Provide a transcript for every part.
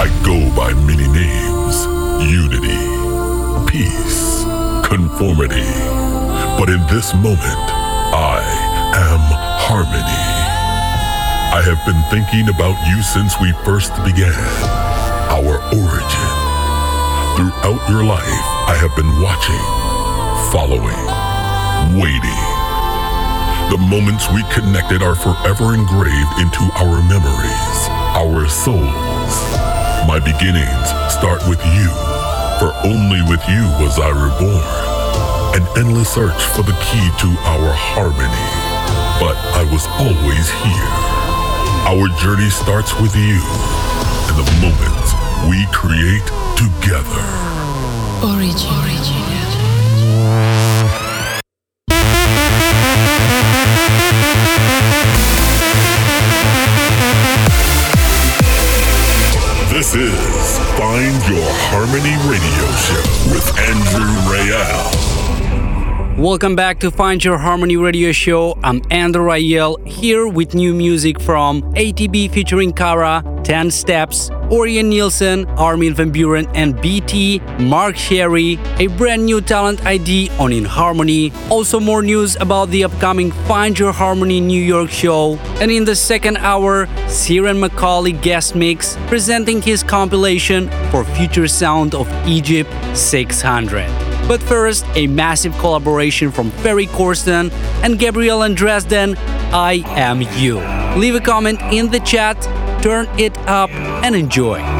I go by many names unity, peace, conformity. But in this moment, I am harmony. I have been thinking about you since we first began, our origin. Throughout your life, I have been watching, following, waiting. The moments we connected are forever engraved into our memories, our souls. My beginnings start with you, for only with you was I reborn. An endless search for the key to our harmony, but I was always here. Our journey starts with you and the moments we create together. Origin. This is Find Your Harmony Radio Show with Andrew Rayel. Welcome back to Find Your Harmony Radio Show. I'm Andrew Rayel here with new music from ATB featuring Kara, 10 Steps, Orjan Nilsen, Armin van Buuren and BT, Mark Sherry, a brand new talent ID on In Harmony. Also more news about the upcoming Find Your Harmony New York show. And in the second hour, Ciaran McAuley guest mix presenting his compilation for Future Sound of Egypt 600. But first, a massive collaboration from Ferry Corsten and Gabriel & Dresden, I Am You. Leave a comment in the chat, turn it up, and enjoy.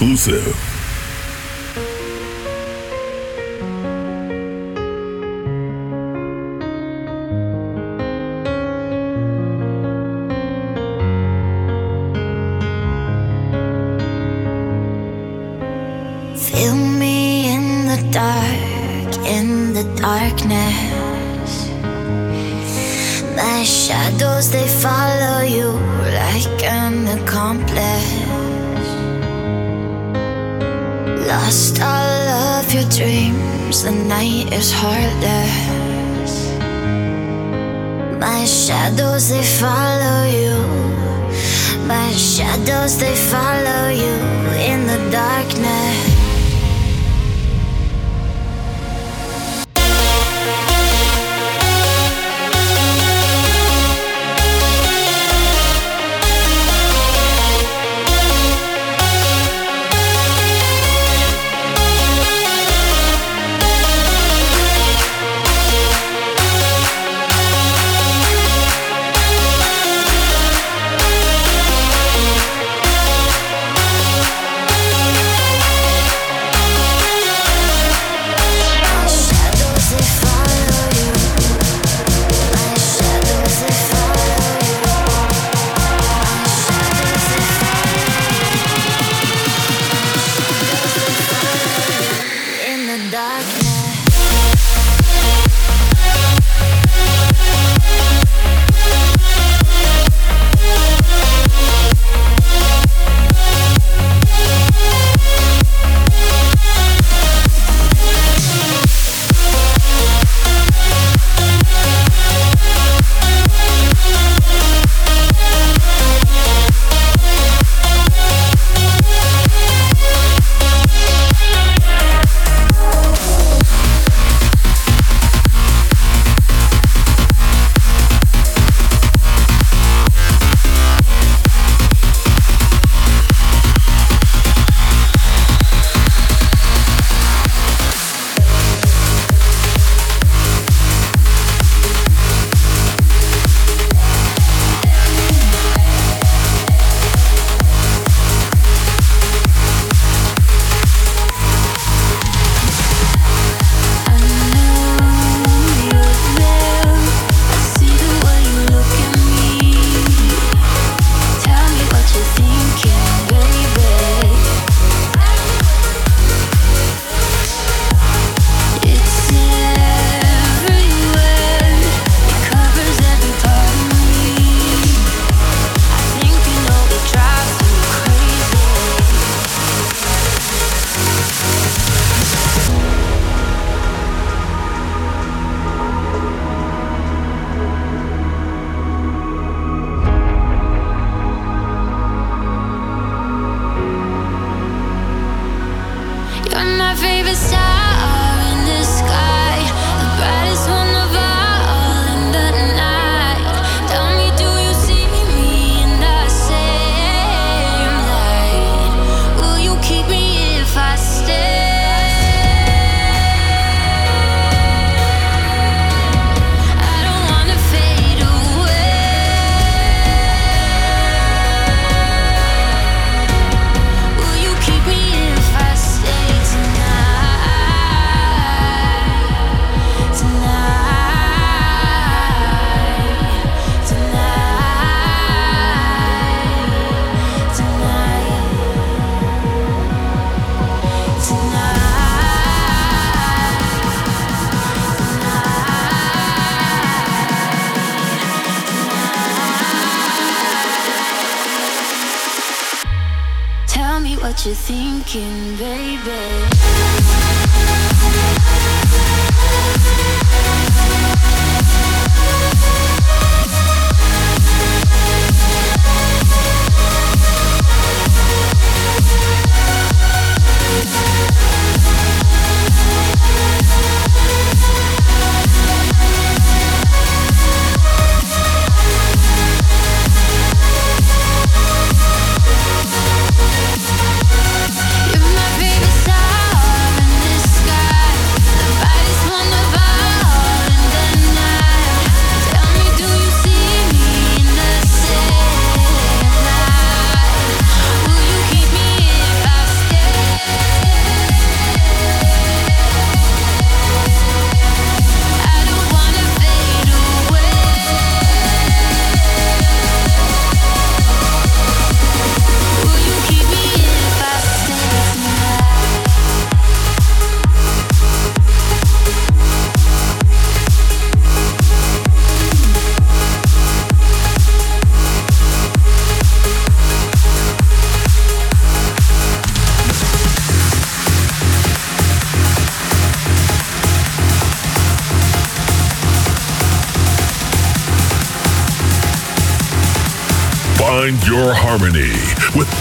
Exclusive.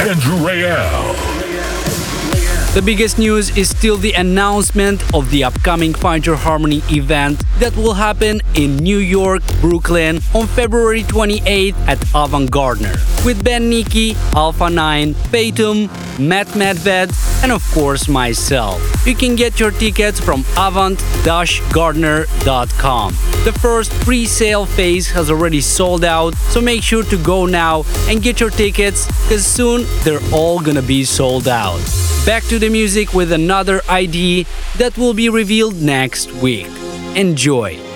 Andrew Rayel. The biggest news is still the announcement of the upcoming Find Your Harmony event that will happen in New York, Brooklyn on February 28th at Avant Gardner with Ben Nicky, Alpha 9, Fatum, Matt Medved, and of course myself. You can get your tickets from avant-gardner.com. The first pre-sale phase has already sold out, so make sure to go now and get your tickets because soon they're all gonna be sold out. Back to the music with another ID that will be revealed next week. Enjoy!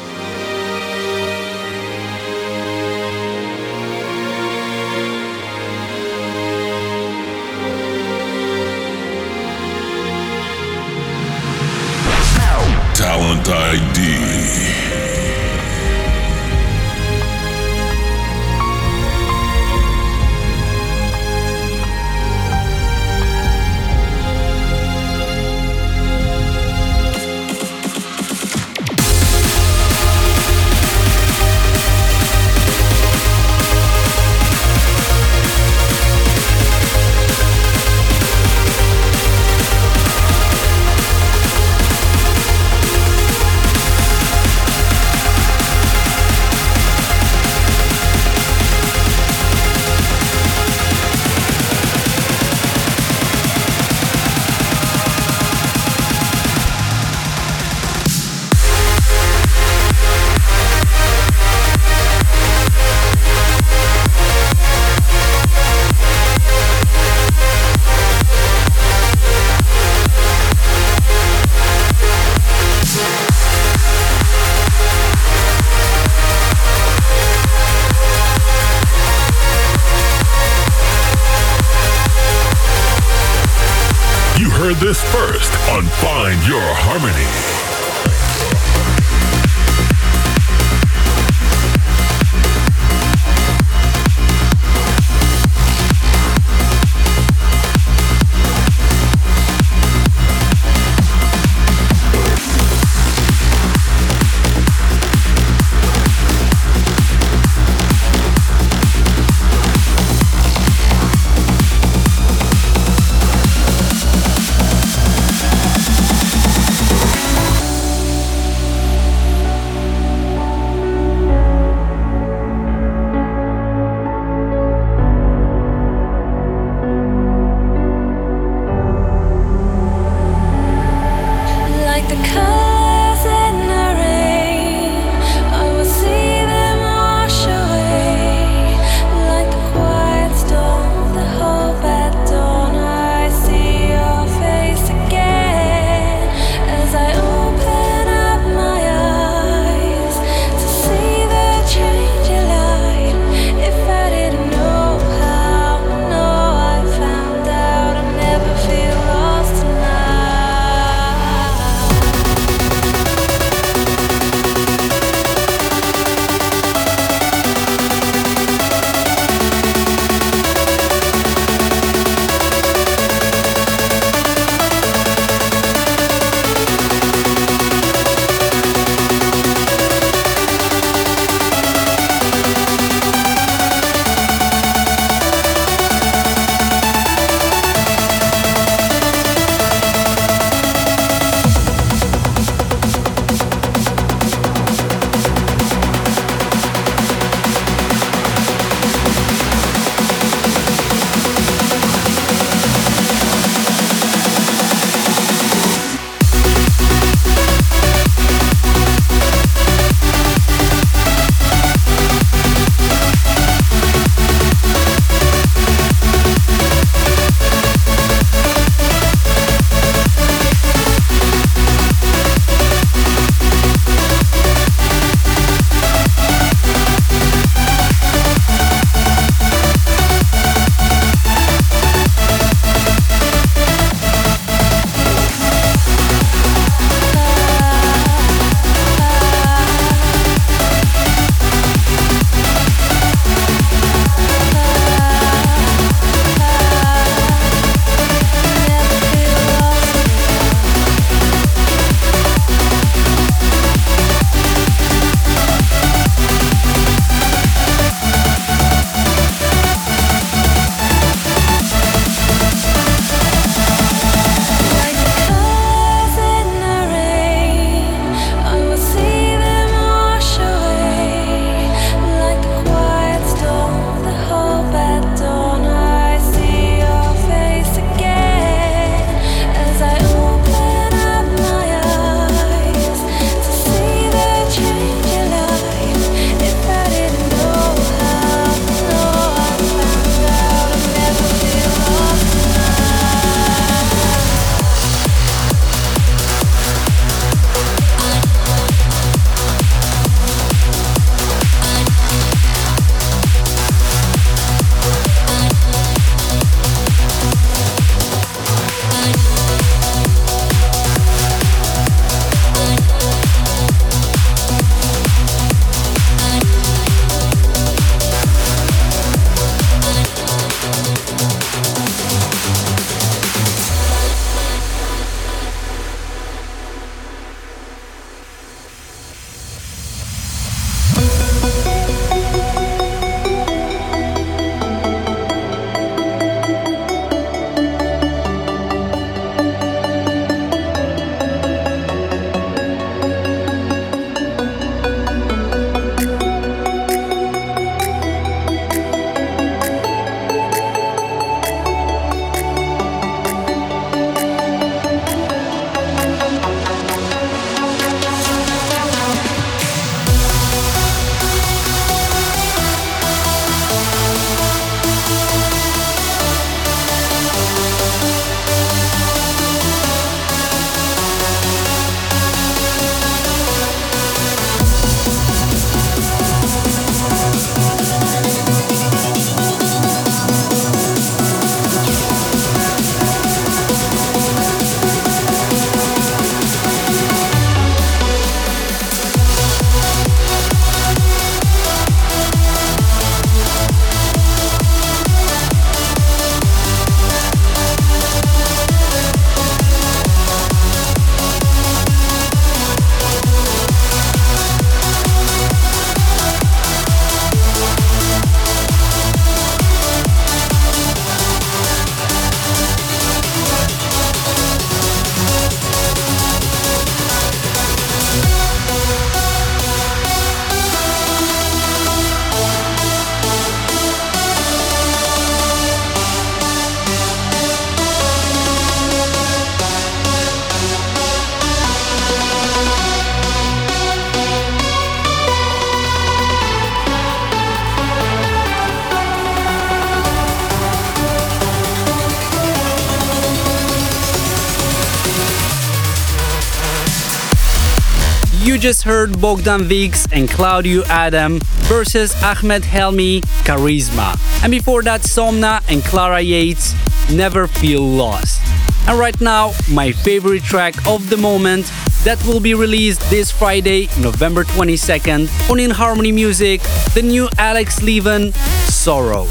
Just heard Bogdan Vix and Claudio Adam versus Ahmed Helmi Charisma. And before that, Somna and Clara Yates Never Feel Lost. And right now, my favorite track of the moment that will be released this Friday, November 22nd on In Harmony Music, the new Alex Levin, Sorrow.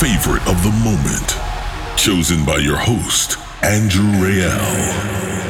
Favorite of the moment, chosen by your host, Andrew Rayel.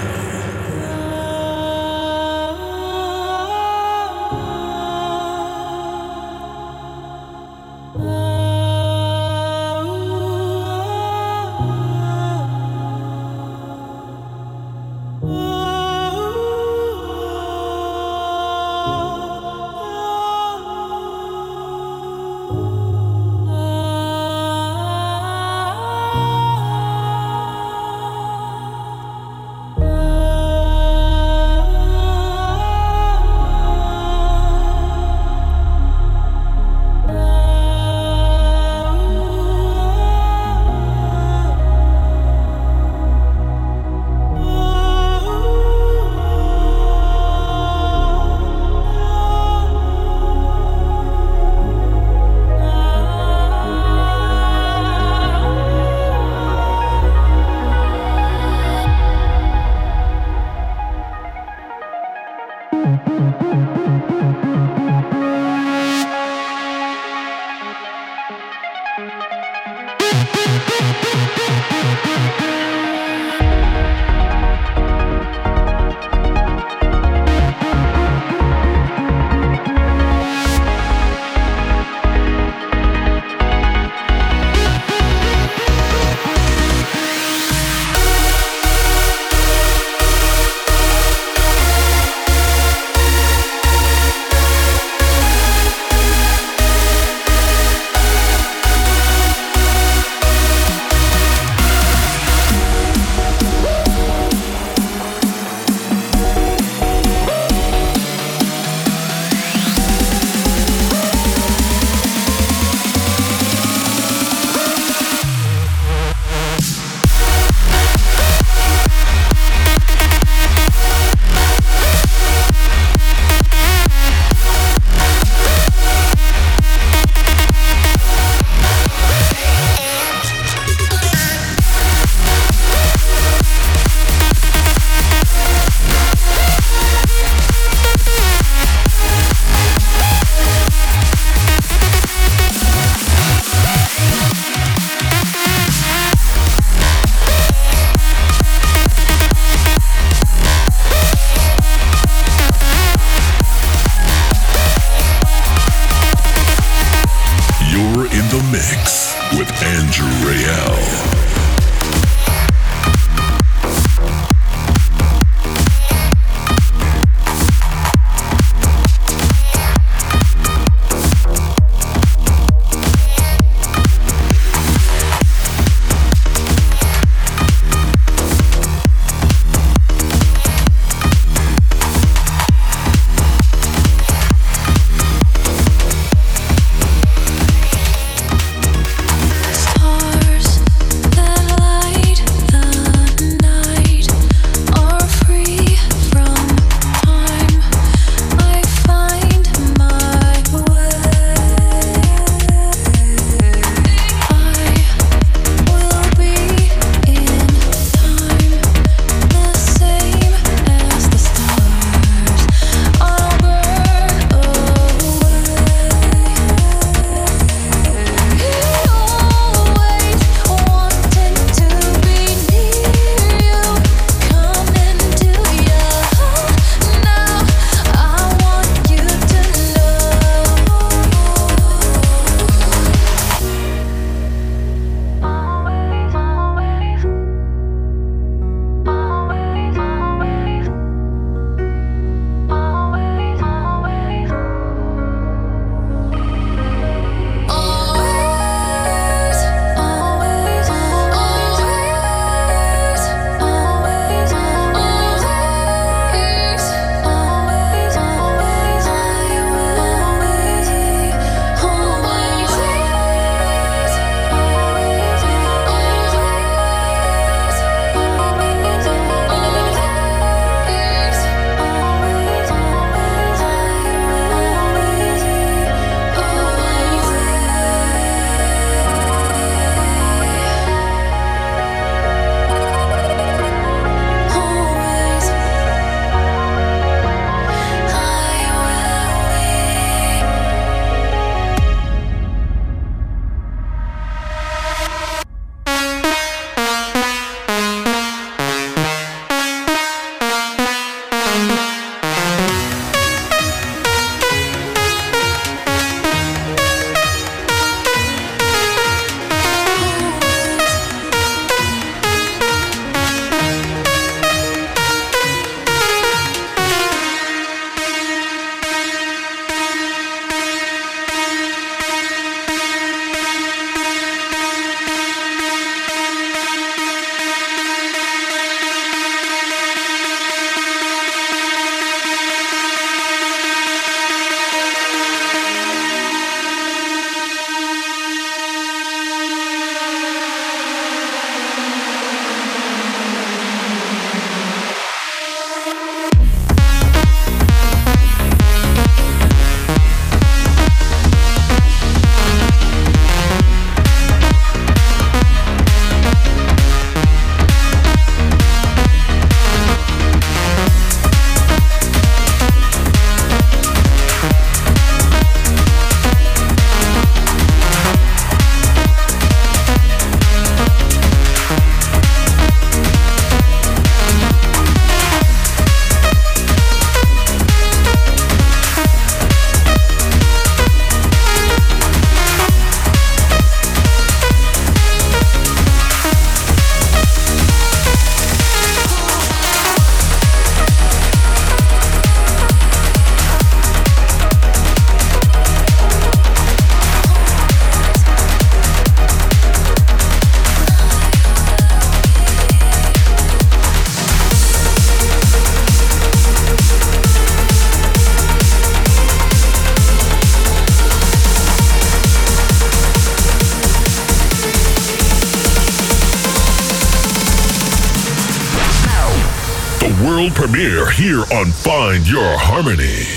Here on Find Your Harmony.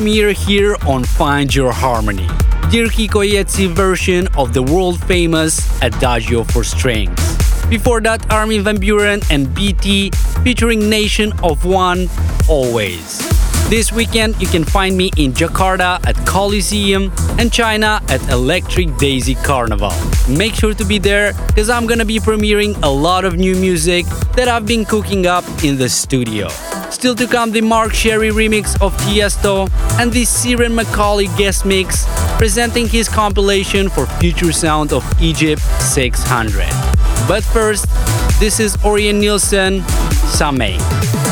Premiere here on Find Your Harmony. Jirki Koyetsi version of the world famous Adagio for Strings. Before that, Armin van Buuren and BT featuring Nation of One, Always. This weekend, you can find me in Jakarta at Coliseum and China at Electric Daisy Carnival. Make sure to be there because I'm gonna be premiering a lot of new music that I've been cooking up in the studio. Still to come the Mark Sherry remix of Tiesto and the Ciaran McAuley guest mix presenting his compilation for Future Sound of Egypt 600. But first, this is Orjan Nilsen, Same.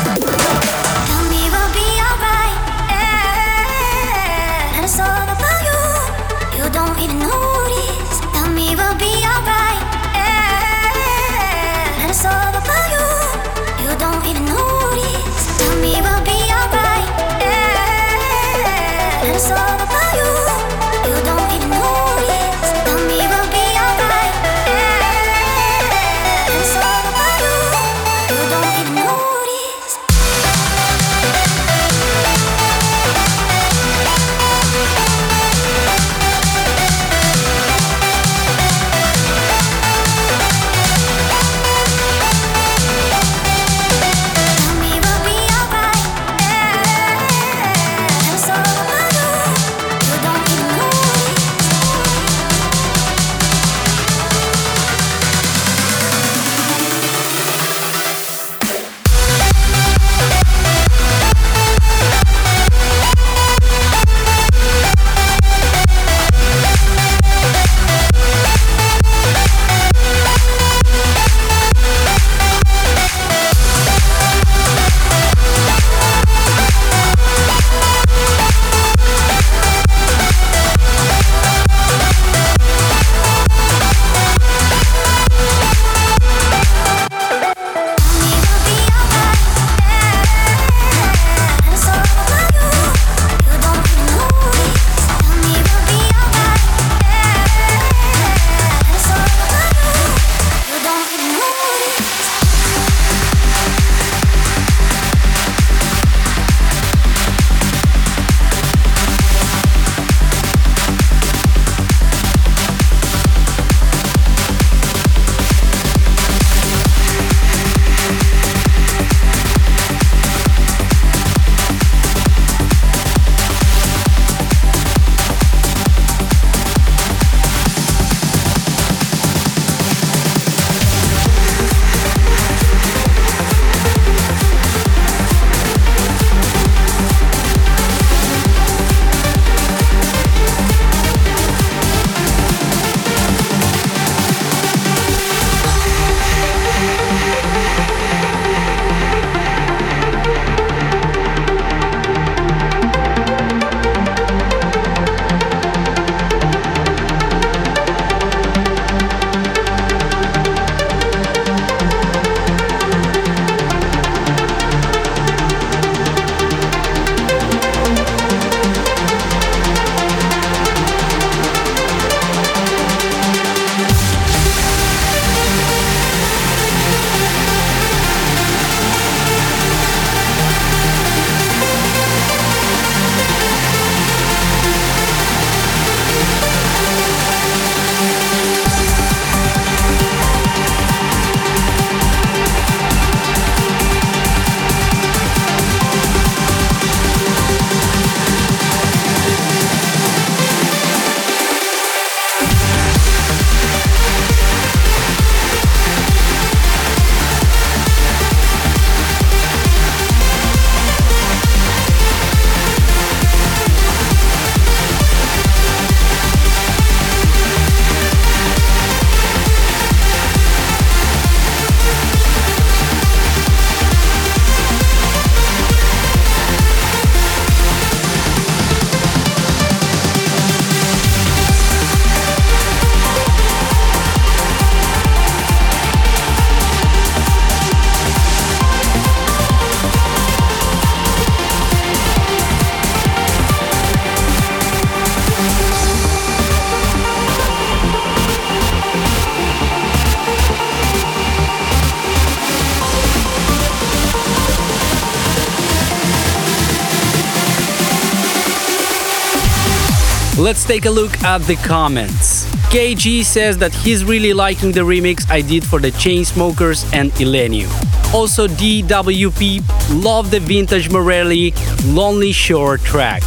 Let's take a look at the comments. KG says that he's really liking the remix I did for the Chainsmokers and Illenium. Also, DWP loved the vintage Morelli Lonely Shore track,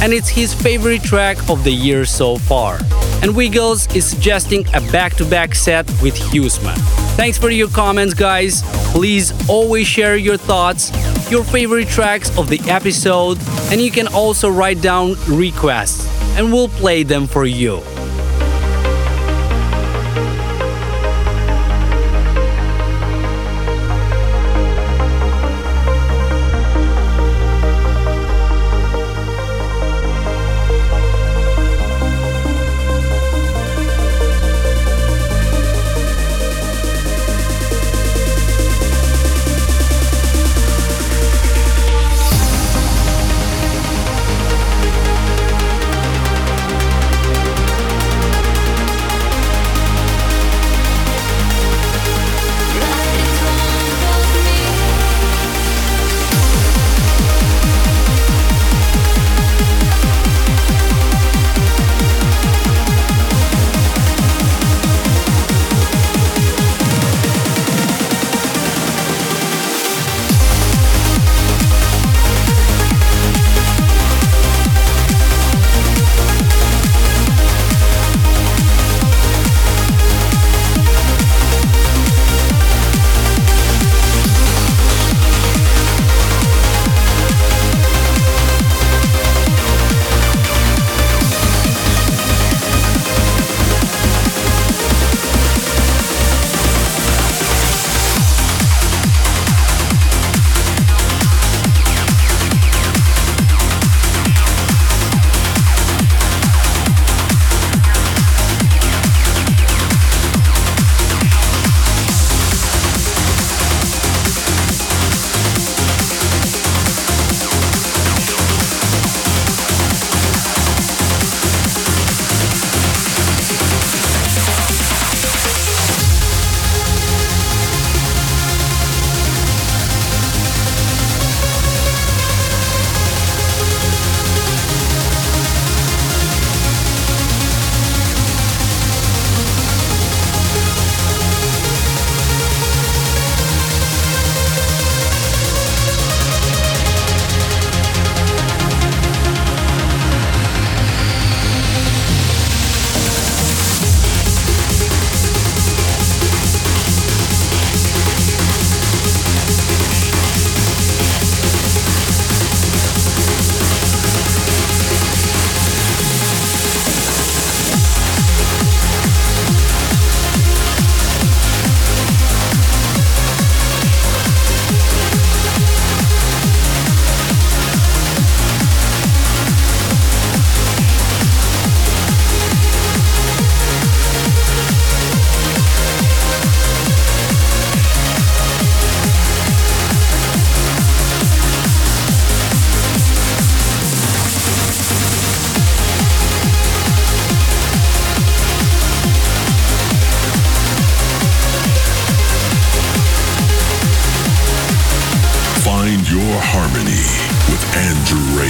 and it's his favorite track of the year so far. And Wiggles is suggesting a back to back set with Huesman. Thanks for your comments, guys. Please always share your thoughts, your favorite tracks of the episode, and you can also write down requests, and we'll play them for you.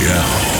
Now.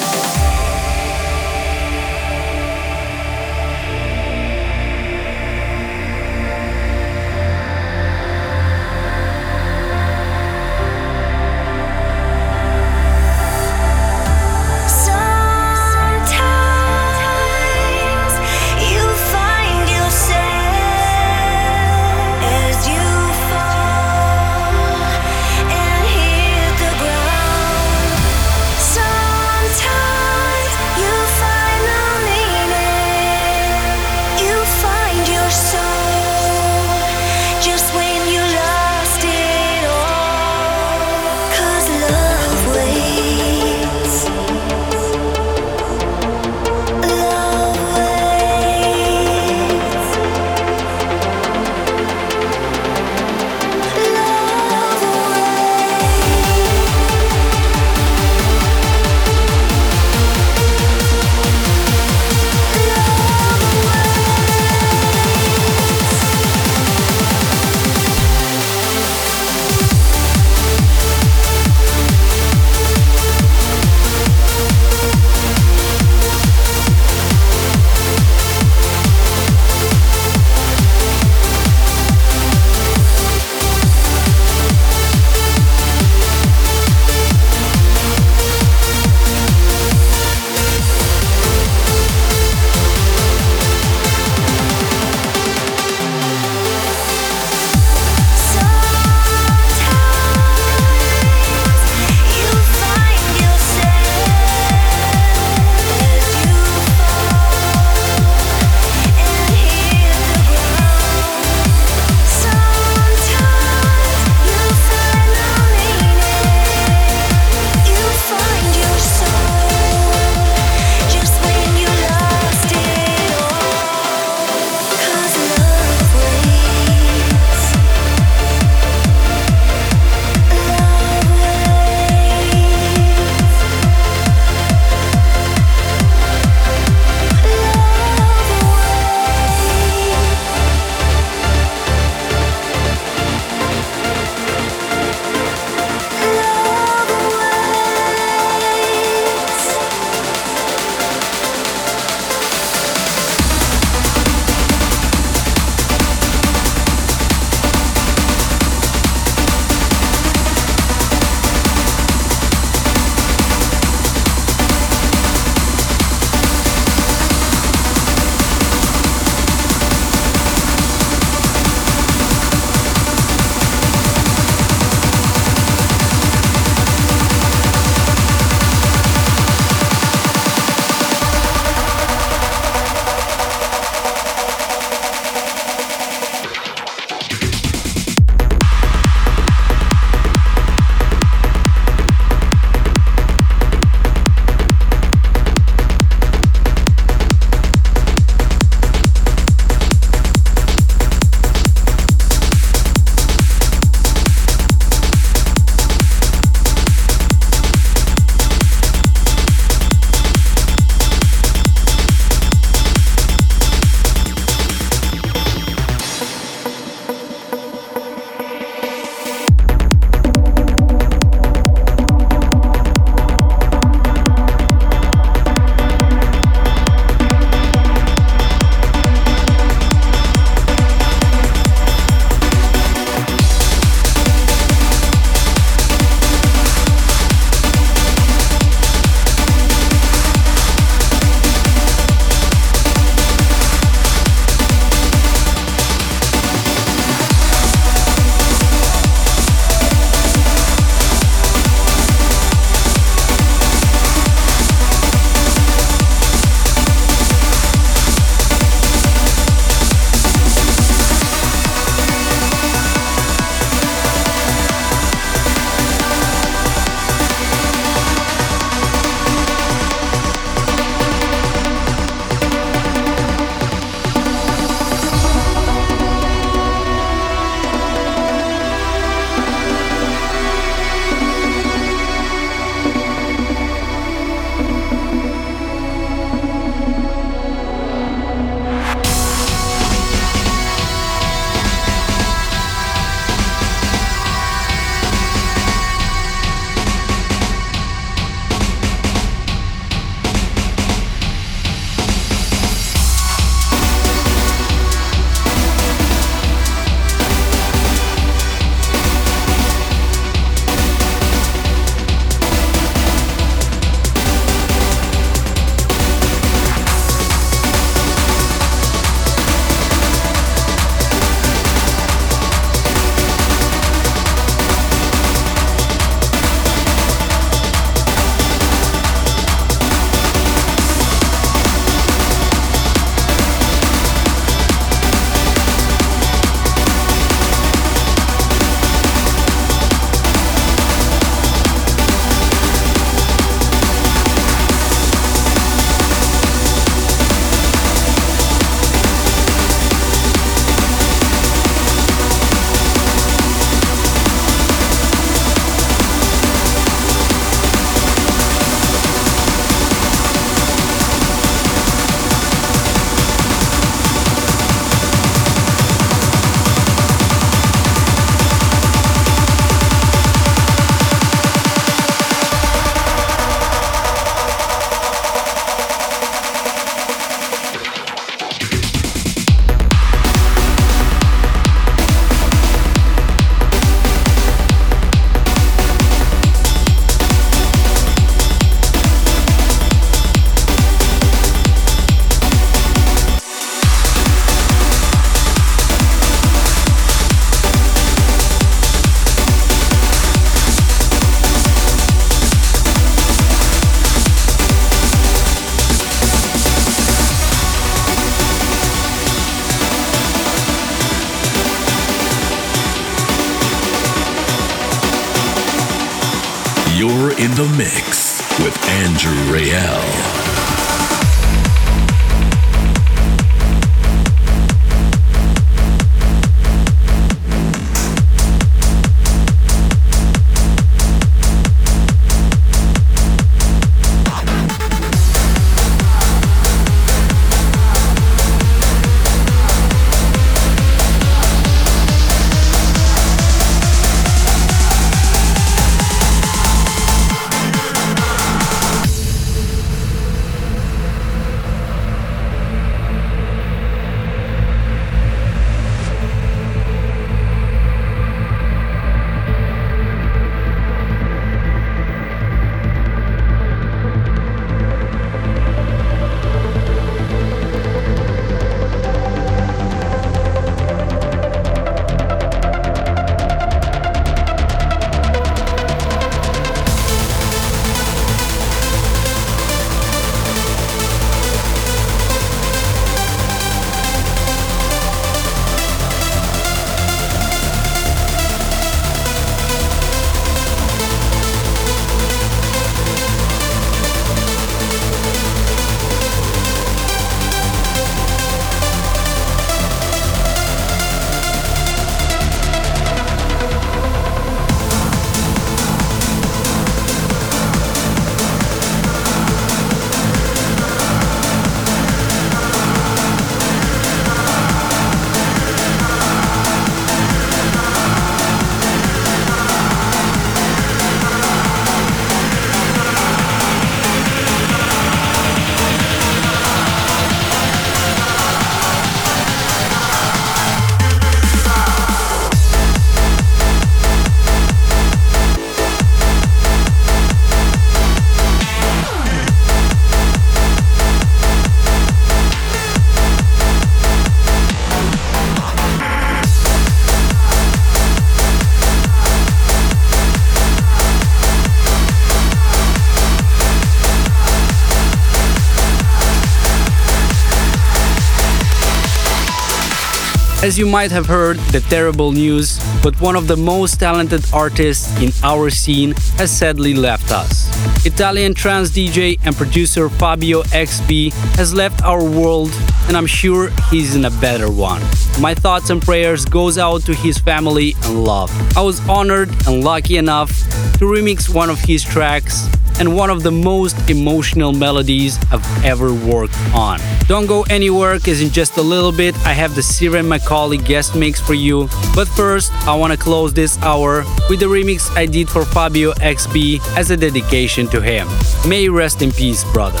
As you might have heard, the terrible news, but one of the most talented artists in our scene has sadly left us. Italian trance DJ and producer Fabio XB has left our world and I'm sure he's in a better one. My thoughts and prayers goes out to his family and love. I was honored and lucky enough to remix one of his tracks and one of the most emotional melodies I've ever worked on. Don't go anywhere because in just a little bit I have the Ciaran McAuley guest mix for you. But first, I want to close this hour with the remix I did for Fabio XB as a dedication to him. May rest in peace, brother.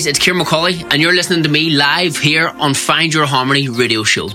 Guys, it's Ciaran McAuley, and you're listening to me live here on Find Your Harmony radio show.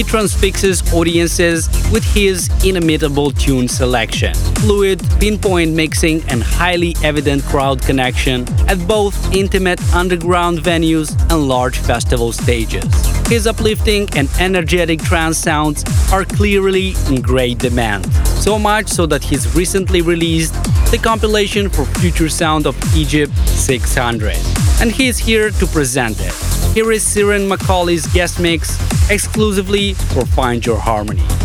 He transfixes audiences with his inimitable tune selection, fluid, pinpoint mixing, and highly evident crowd connection at both intimate underground venues and large festival stages. His uplifting and energetic trance sounds are clearly in great demand. So much so that he's recently released the compilation for Future Sound of Egypt 600. And he's here to present it. Here is Ciaran McAuley's guest mix exclusively for Find Your Harmony.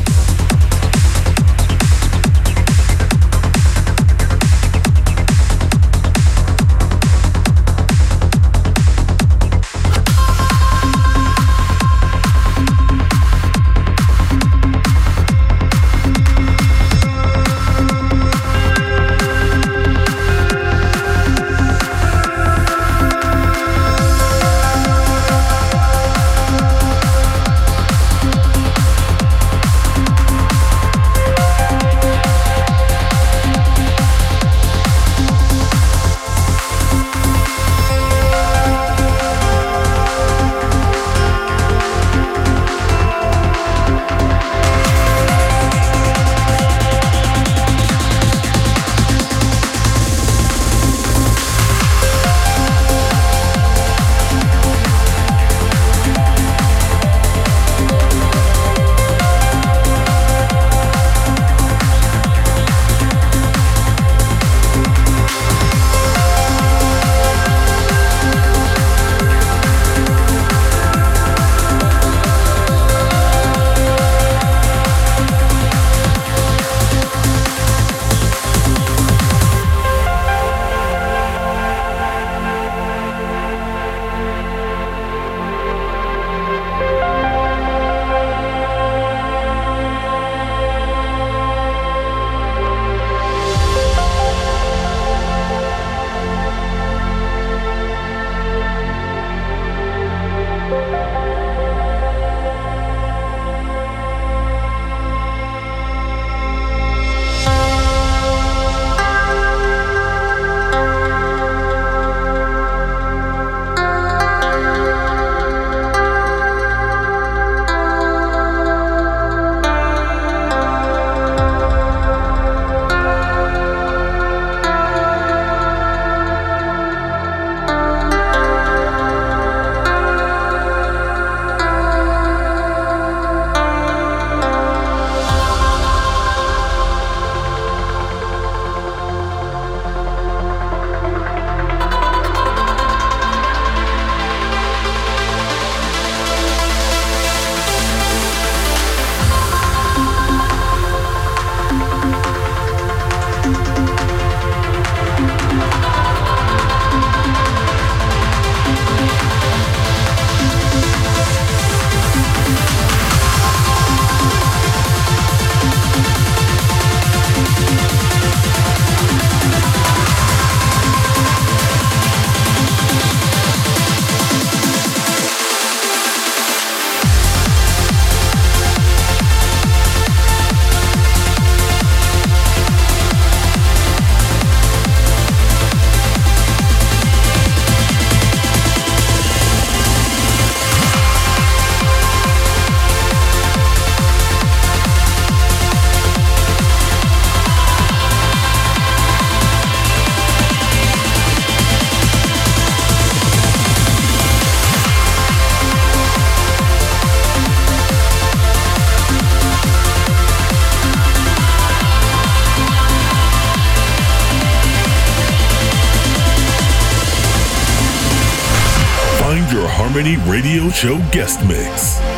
Show guest mix.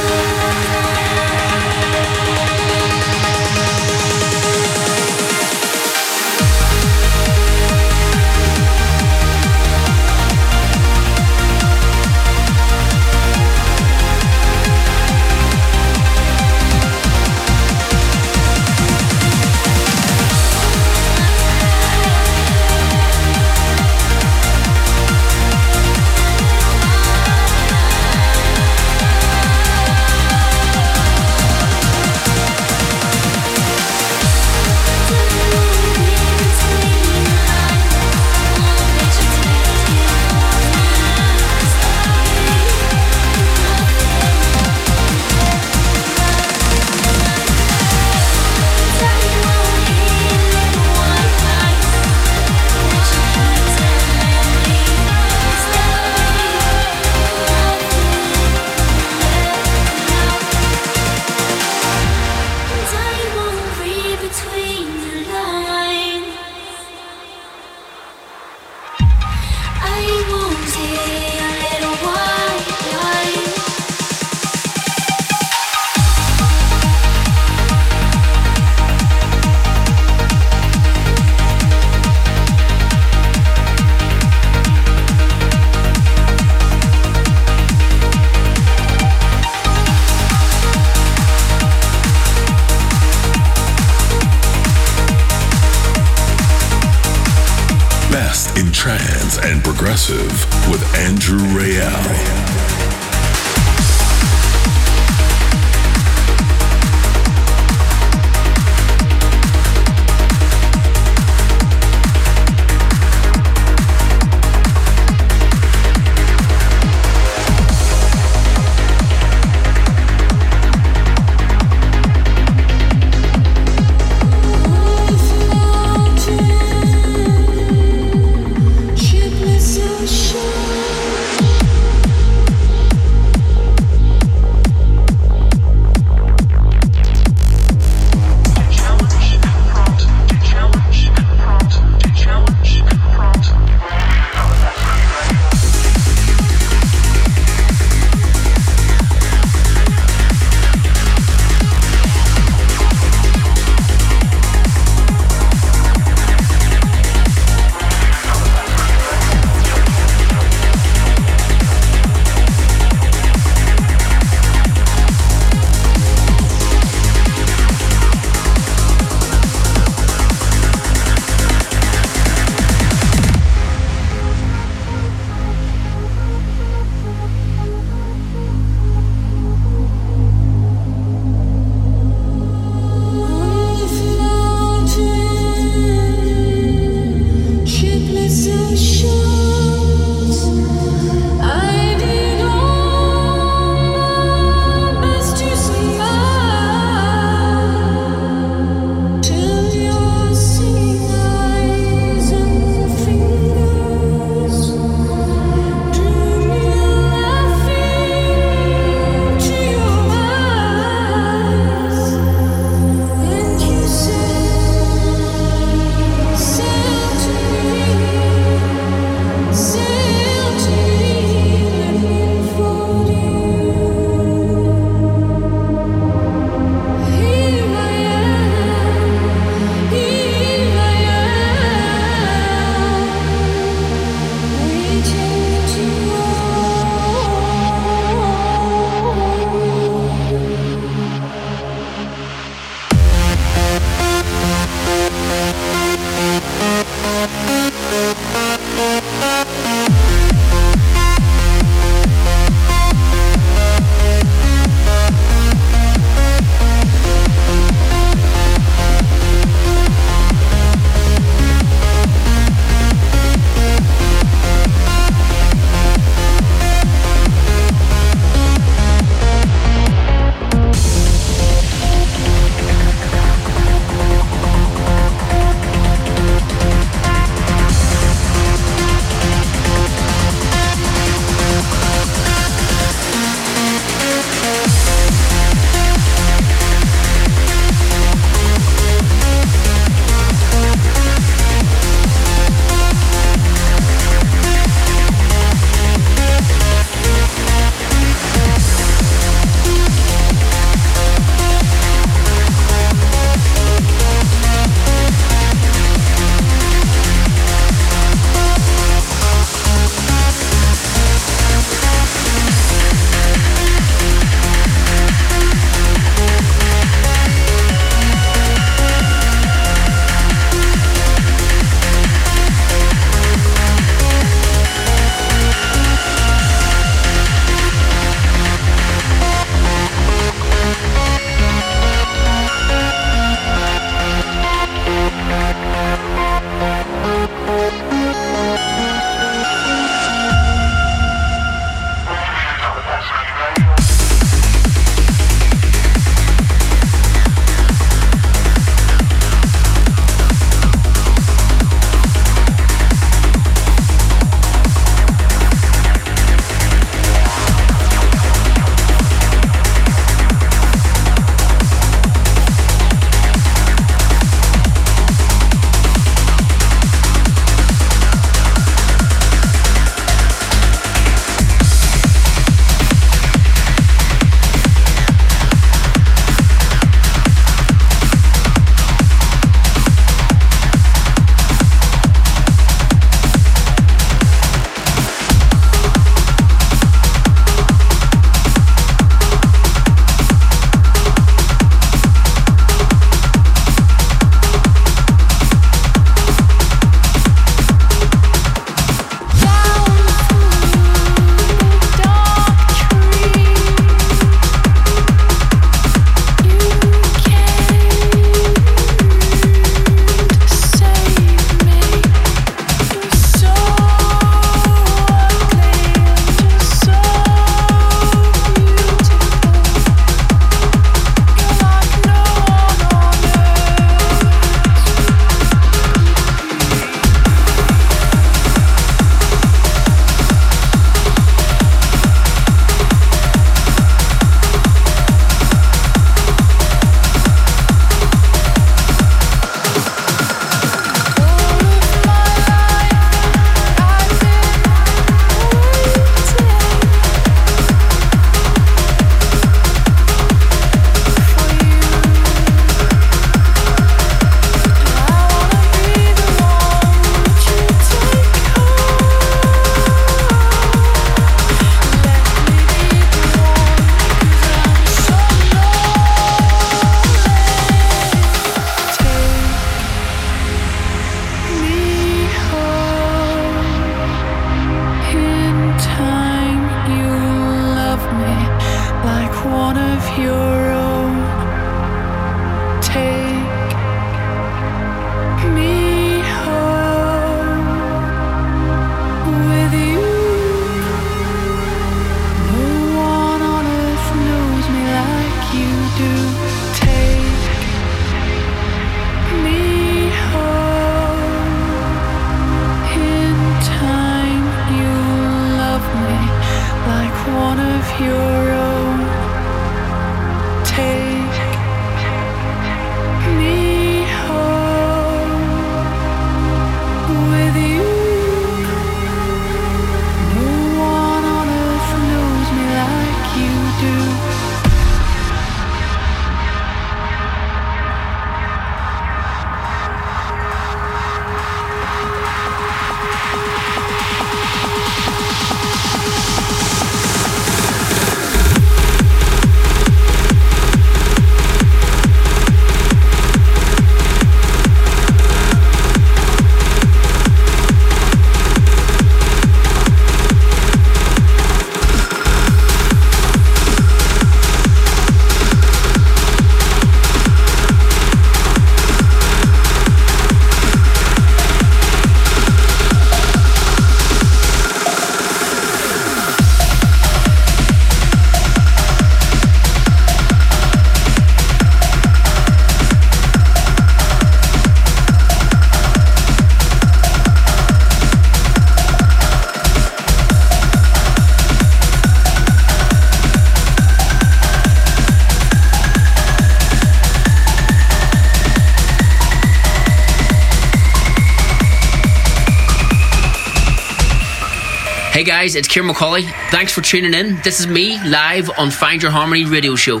Guys, it's Ciaran McAuley. Thanks for tuning in. This is me live on Find Your Harmony radio show.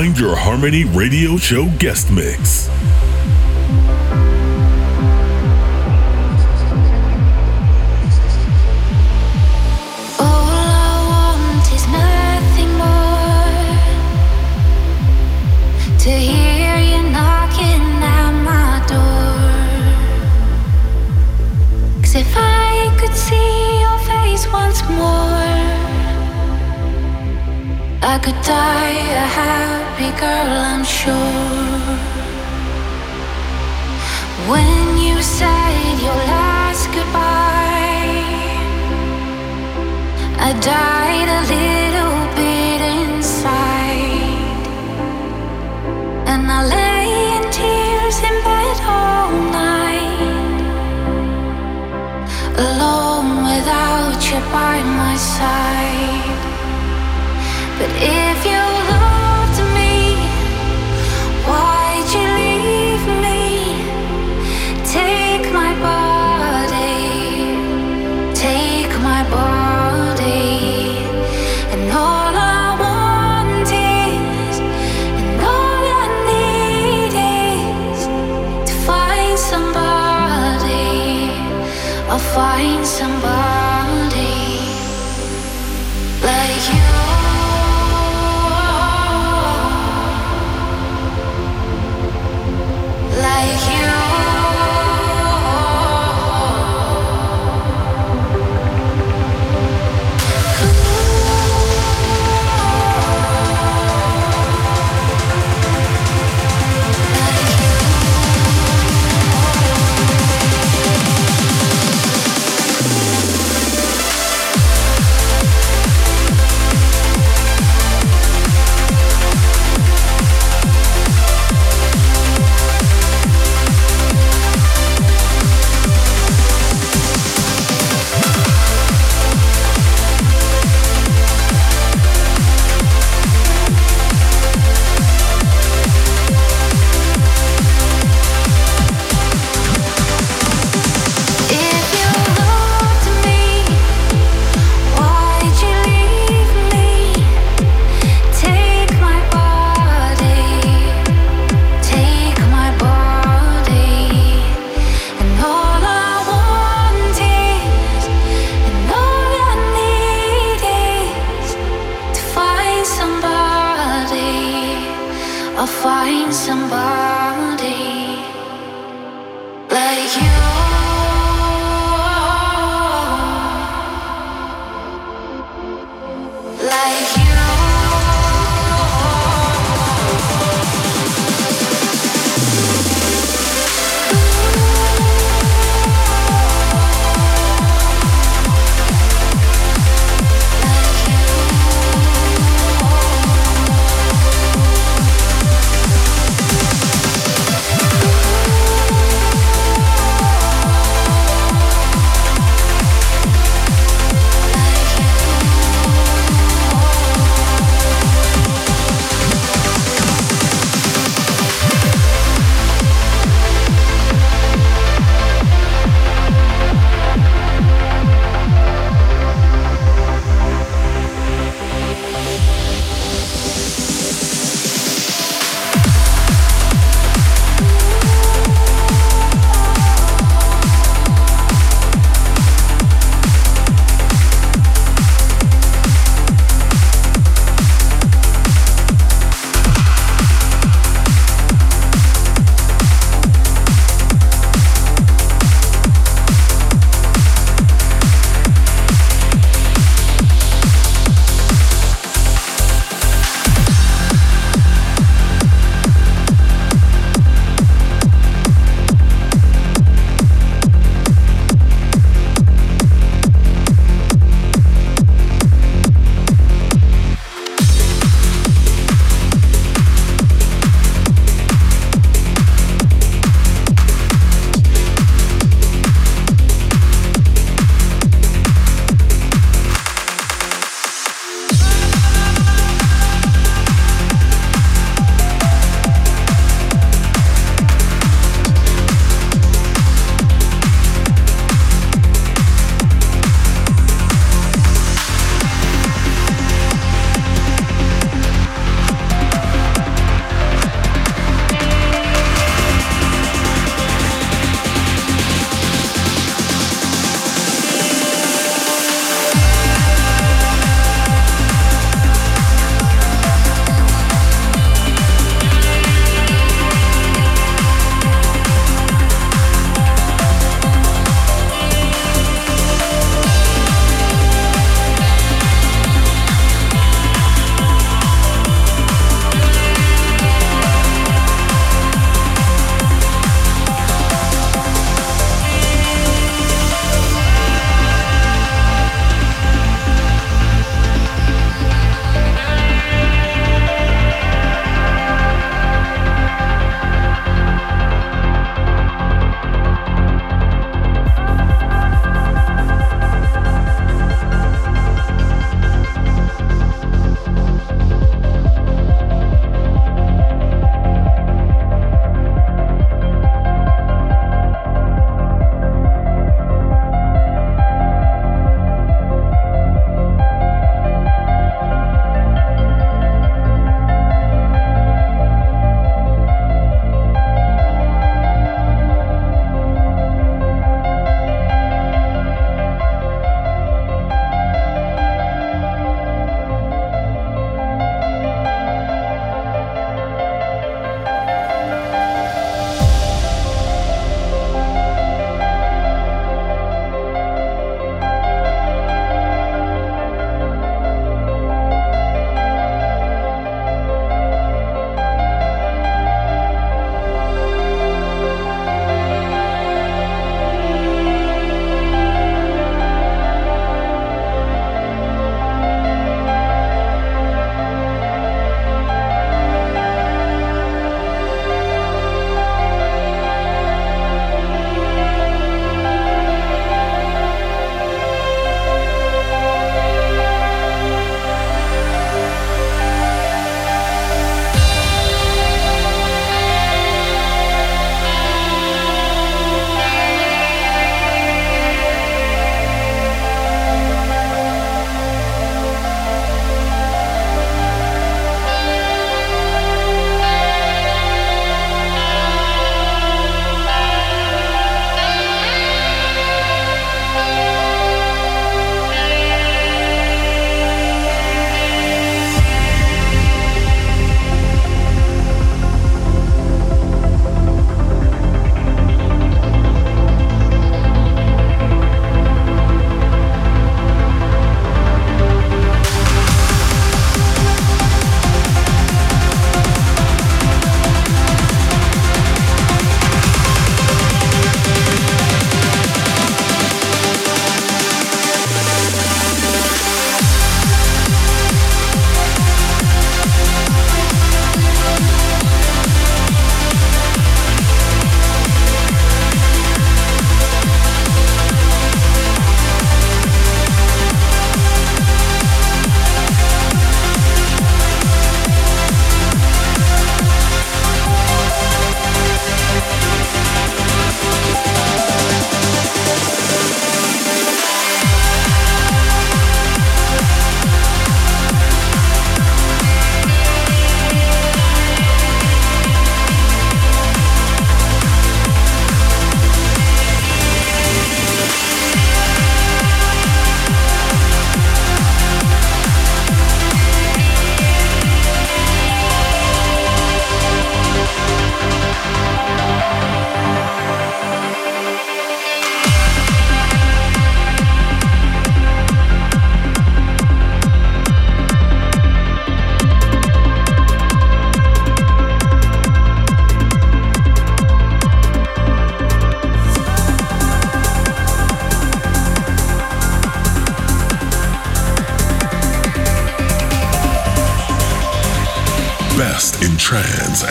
Find Your Harmony Radio Show guest mix.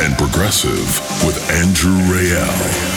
And progressive with Andrew Rayel.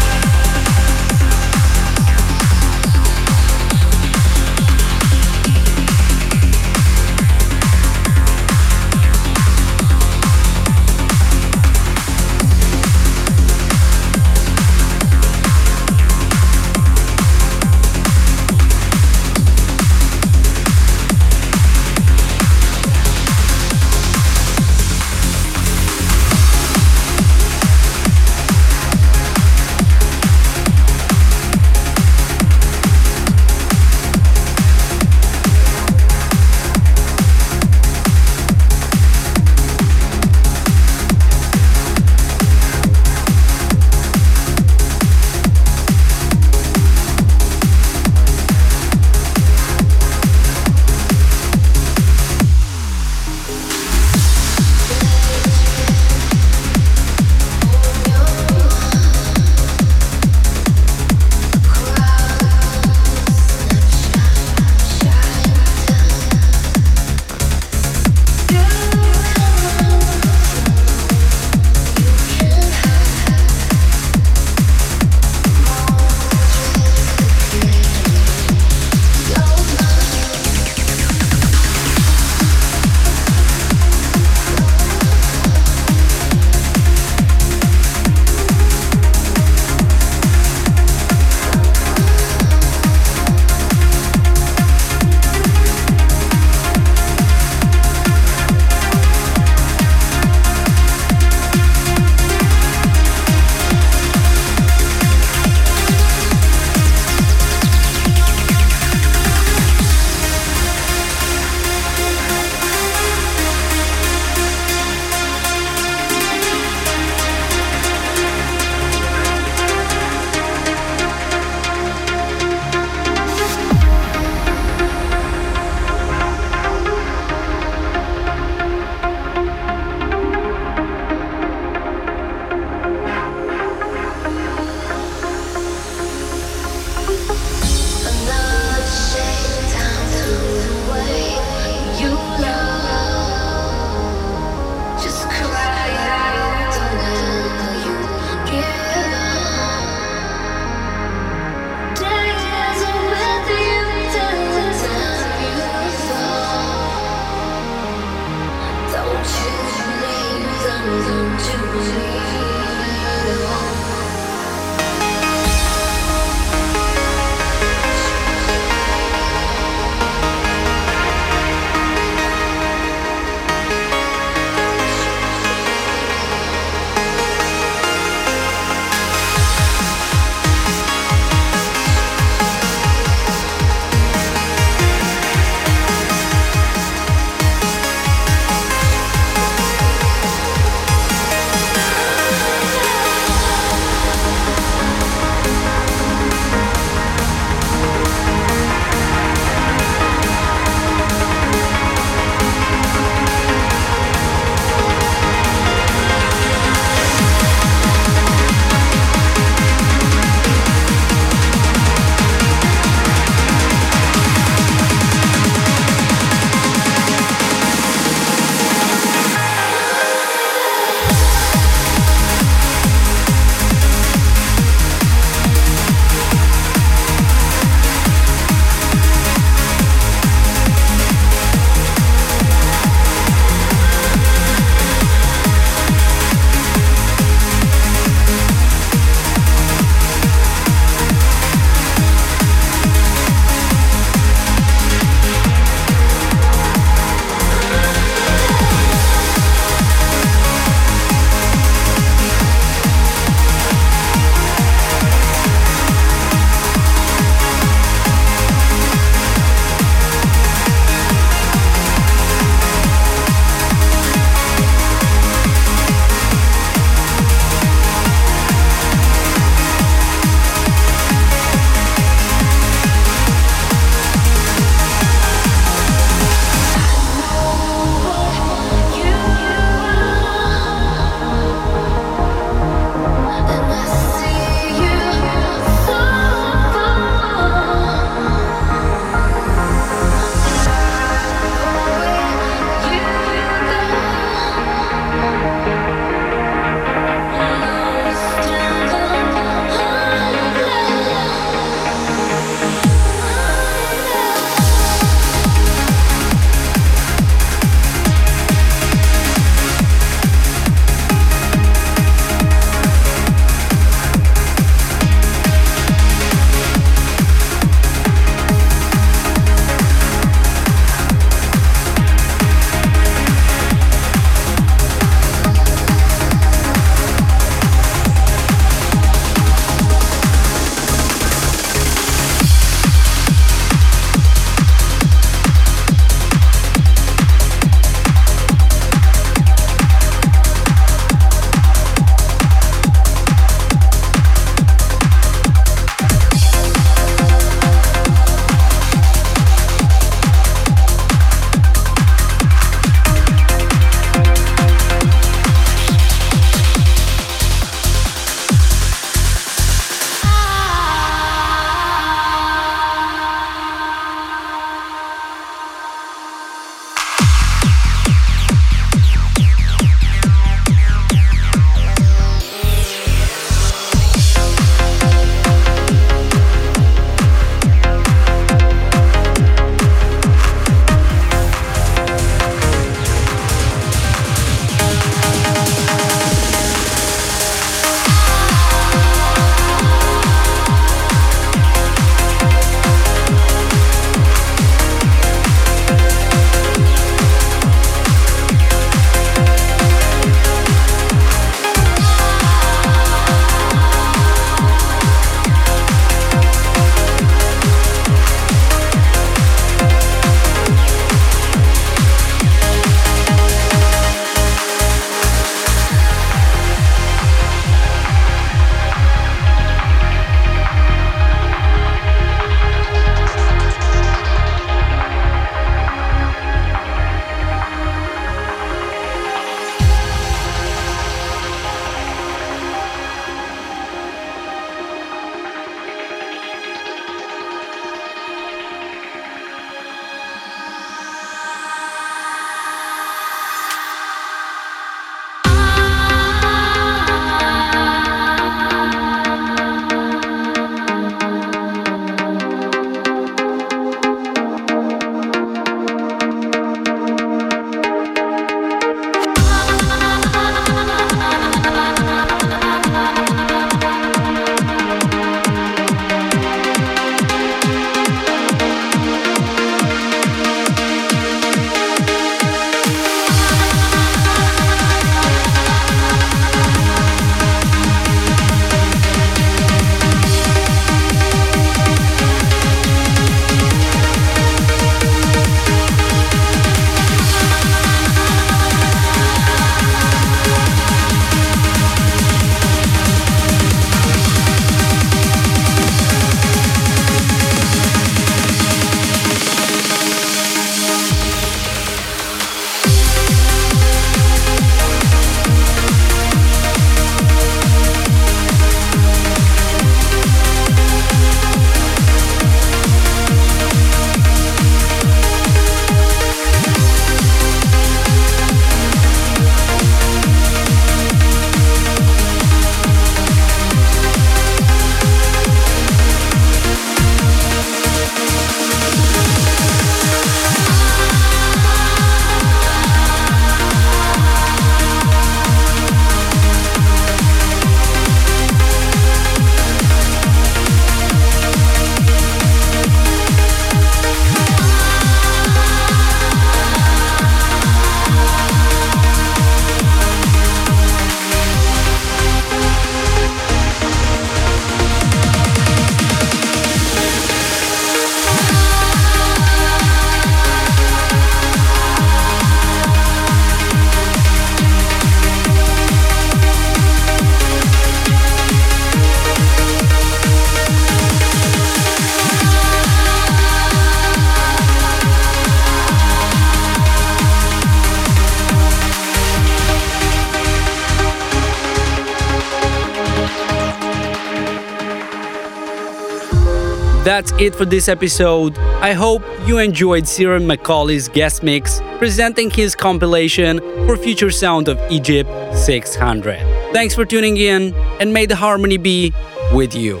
It for this episode. I hope you enjoyed Ciaran McAuley's guest mix presenting his compilation for Future Sound of Egypt 600. Thanks for tuning in, and may the harmony be with you.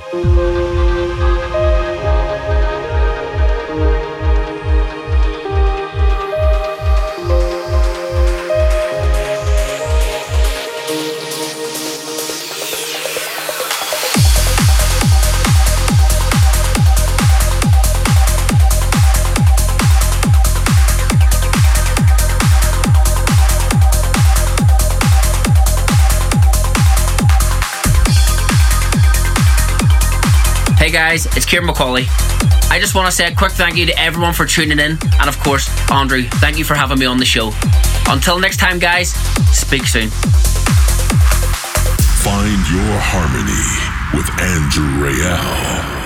Ciaran McAuley. I just want to say a quick thank you to everyone for tuning in, and of course, Andrew, thank you for having me on the show. Until next time, guys, speak soon. Find your harmony with Andrew Rayel.